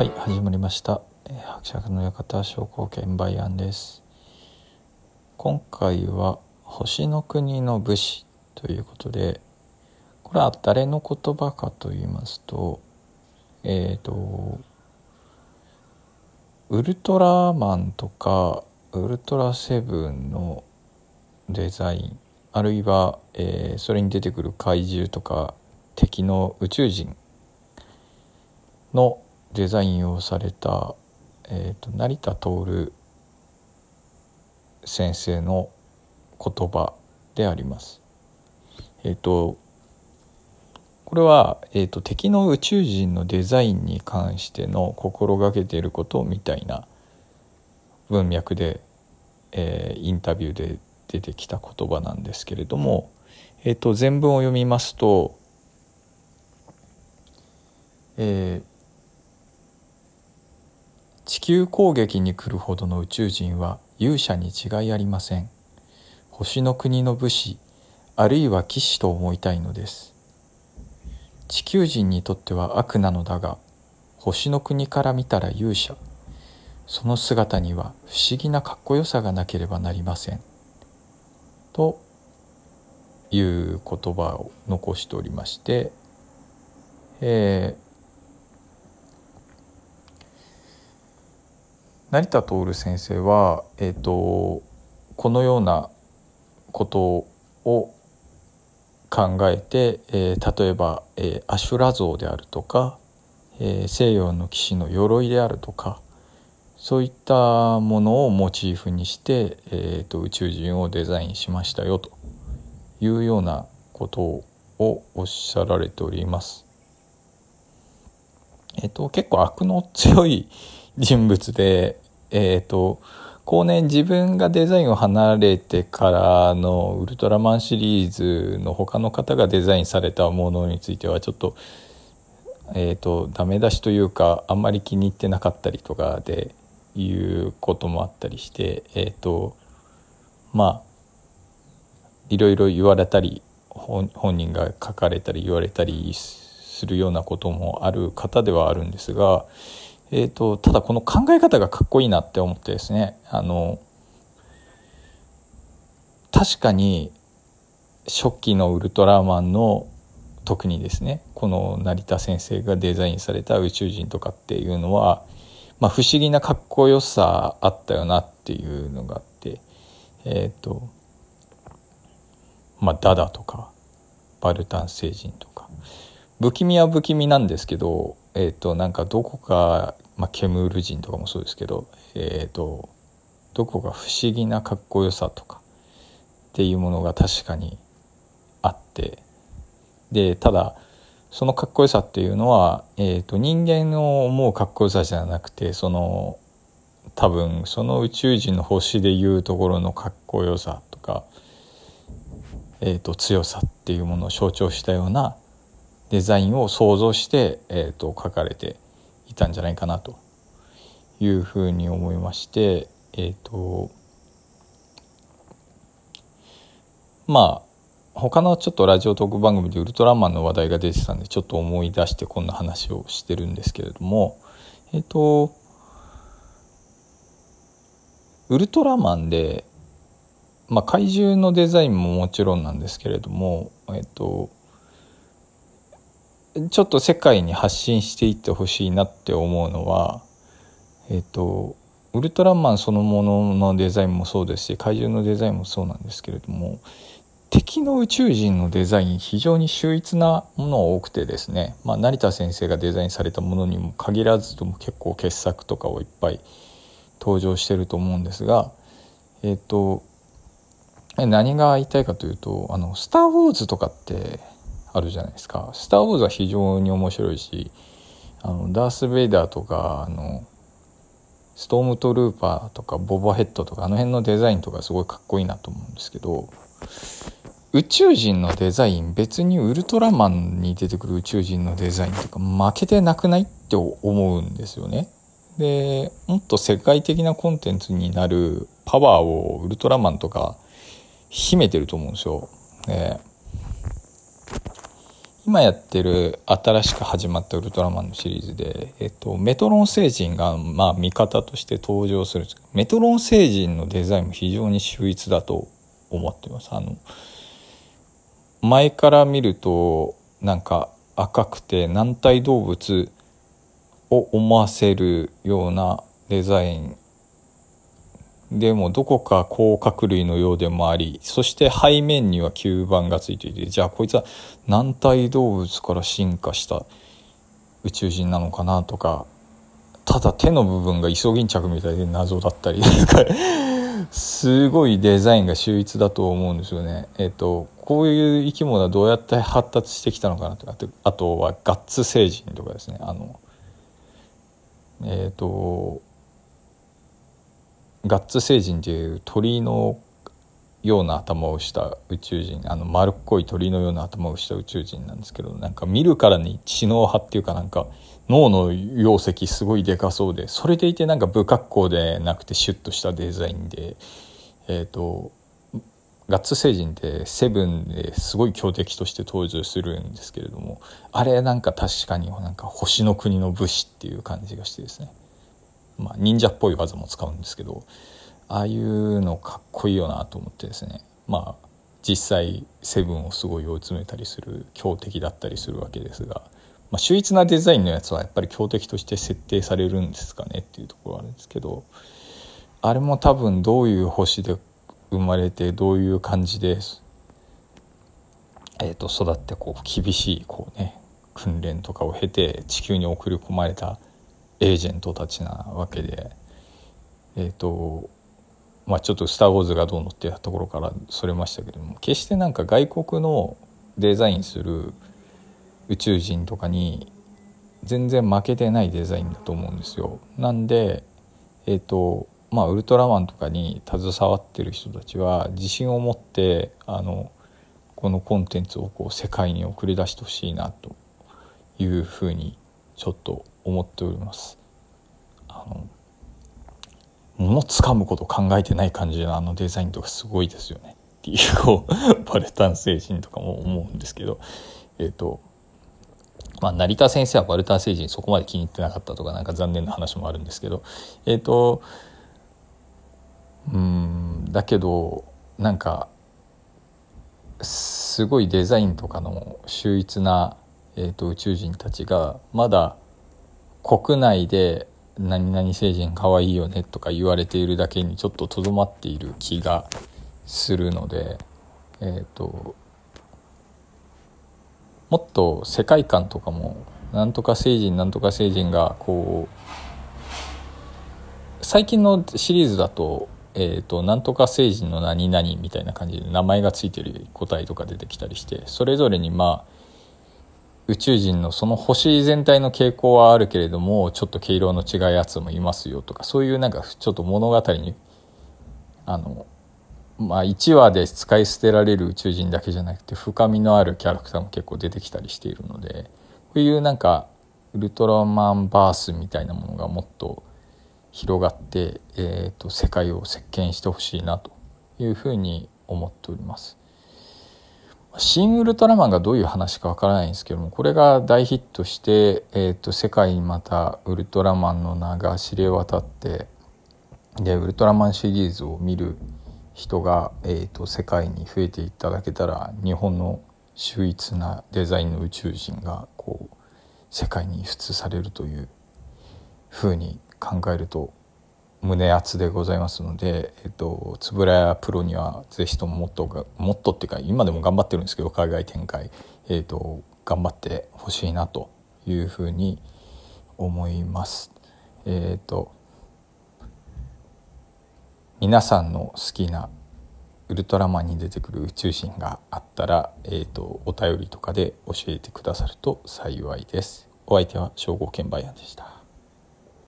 はい始まりました、え、伯爵の館商工券売案です。今回は星の国の武士ということでこれは誰の言葉かと言いますとえっ、ー、とウルトラマンとかウルトラセブンのデザインあるいは、えー、それに出てくる怪獣とか敵の宇宙人のデザインをされた、えーと、成田徹先生の言葉であります。えっ、ー、とこれは、えーと、敵の宇宙人のデザインに関しての心がけていることみたいな文脈で、えー、インタビューで出てきた言葉なんですけれども、えーと、全文を読みますと、えー、地球攻撃に来るほどの宇宙人は勇者に違いありません。星の国の武士あるいは騎士と思いたいのです。地球人にとっては悪なのだが星の国から見たら勇者。その姿には不思議なかっこよさがなければなりません。という言葉を残しておりまして、えー、成田徹先生は、えーとこのようなことを考えて、えー、例えば、えー、アシュラ像であるとか、えー、西洋の騎士の鎧であるとかそういったものをモチーフにして、えーと、宇宙人をデザインしましたよというようなことをおっしゃられております。えっ、と結構悪の強い人物で、えっ、ー、と後年自分がデザインを離れてからのウルトラマンシリーズの他の方がデザインされたものについてはちょっとえっ、ー、とダメ出しというかあんまり気に入ってなかったりとかでいうこともあったりしてえっ、ー、とまあいろいろ言われたり本人が書かれたり言われたりするようなこともある方ではあるんですがえーと、ただこの考え方がかっこいいなって思ってですねあの確かに初期のウルトラマンの特にですねこの成田先生がデザインされた宇宙人とかっていうのは、まあ、不思議なかっこよさあったよなっていうのがあってえっ、ー、とまあダダとかバルタン星人とか不気味は不気味なんですけどえっ、ー、となんかどこかまあ、ケムール人とかもそうですけど、えーと、どこか不思議なかっこよさとかっていうものが確かにあってでただそのかっこよさっていうのは、えーと、人間の思うかっこよさじゃなくてその多分その宇宙人の星でいうところのかっこよさとか、えーと、強さっていうものを象徴したようなデザインを想像して、えー、と書かれていたんじゃないかなというふうに思いましてえっ、ー、とまあ他のちょっとラジオトーク番組でウルトラマンの話題が出てたんでちょっと思い出してこんな話をしてるんですけれどもえっ、ー、とウルトラマンで、まあ、怪獣のデザインももちろんなんですけれどもえっ、ー、とちょっと世界に発信していってほしいなって思うのはえっ、とウルトラマンそのもののデザインもそうですし怪獣のデザインもそうなんですけれども敵の宇宙人のデザイン非常に秀逸なものが多くてですね、まあ、成田先生がデザインされたものにも限らずとも結構傑作とかをいっぱい登場してると思うんですがえっ、と何が言いたいかというと「あのスター・ウォーズ」とかってあるじゃないですか。スター・ウォーズは非常に面白いし、あの、ダース・ベイダーとか、あの、ストームトルーパーとか、ボバヘッドとか、あの辺のデザインとかすごいかっこいいなと思うんですけど、宇宙人のデザイン、別にウルトラマンに出てくる宇宙人のデザインとか負けてなくないって思うんですよね。で、もっと世界的なコンテンツになるパワーをウルトラマンとか秘めてると思うんですよ。ね今やってる新しく始まったウルトラマンのシリーズで、えっと、メトロン星人が、まあ、味方として登場するんですけどメトロン星人のデザインも非常に秀逸だと思ってます。あの、前から見ると、なんか赤くて軟体動物を思わせるようなデザインでもどこか甲殻類のようでもありそして背面には吸盤がついていてじゃあこいつは軟体動物から進化した宇宙人なのかなとかただ手の部分がイソギンチャクみたいで謎だったりすごいデザインが秀逸だと思うんですよね。えっ、とこういう生き物はどうやって発達してきたのかなとかあとはガッツ星人とかですねあのえっ、とガッツ星人っていう鳥のような頭をした宇宙人あの丸っこい鳥のような頭をした宇宙人なんですけどなんか見るからに知能派っていうかなんか脳の容積すごいでかそうでそれでいてなんか不格好でなくてシュッとしたデザインでえっ、ー、とガッツ星人ってセブンですごい強敵として登場するんですけれどもあれなんか確かになんか星の国の武士っていう感じがしてですね。まあ、忍者っぽい技も使うんですけどああいうのかっこいいよなと思ってですね。まあ実際セブンをすごい追い詰めたりする強敵だったりするわけですが、まあ、秀逸なデザインのやつはやっぱり強敵として設定されるんですかねっていうところあるんですけどあれも多分どういう星で生まれてどういう感じで、えー、と育ってこう厳しいこうね訓練とかを経て地球に送り込まれたエージェントたちなわけでえっ、ー、とまあちょっと「スター・ウォーズ」がどうのっていうところからそれましたけども決してなんか外国のデザインする宇宙人とかに全然負けてないデザインだと思うんですよ。なんでえっ、ー、とまあウルトラマンとかに携わってる人たちは自信を持ってあのこのコンテンツをこう世界に送り出してほしいなというふうにちょっと思っております。あの物つかむこと考えてない感じのあのデザインとかすごいですよね。っていうこうバルタン星人とかも思うんですけど。えっ、ー、とまあ成田先生はバルタン星人そこまで気に入ってなかったとかなんか残念な話もあるんですけど。えっ、ー、とうんだけどなんかすごいデザインとかの秀逸な、えーと宇宙人たちがまだ国内で何々星人かわいいよねとか言われているだけにちょっととどまっている気がするのでえっ、ー、ともっと世界観とかもなんとか星人なんとか星人がこう最近のシリーズだとえーと、なんとか星人の何々みたいな感じで名前が付いてる個体とか出てきたりしてそれぞれにまあ宇宙人のその星全体の傾向はあるけれどもちょっと毛色の違いやつもいますよとかそういうなんかちょっと物語にあのまあ1話で使い捨てられる宇宙人だけじゃなくて深みのあるキャラクターも結構出てきたりしているのでこういうなんかウルトラマンバースみたいなものがもっと広がって、えーと世界を席巻してほしいなというふうに思っております。新ウルトラマンがどういう話かわからないんですけどもこれが大ヒットして、えーと、世界にまたウルトラマンの名が知れ渡ってでウルトラマンシリーズを見る人が、えーと、世界に増えていただけたら日本の秀逸なデザインの宇宙人がこう世界に輸出されるというふうに考えると胸熱でございますので、えっと、つぶらやプロにはぜひとももっとがもっとっていうか今でも頑張ってるんですけど海外展開、えっと、頑張ってほしいなというふうに思います。えっと皆さんの好きなウルトラマンに出てくる宇宙人があったら、えーと、お便りとかで教えてくださると幸いです。お相手は正吾健売庵でした。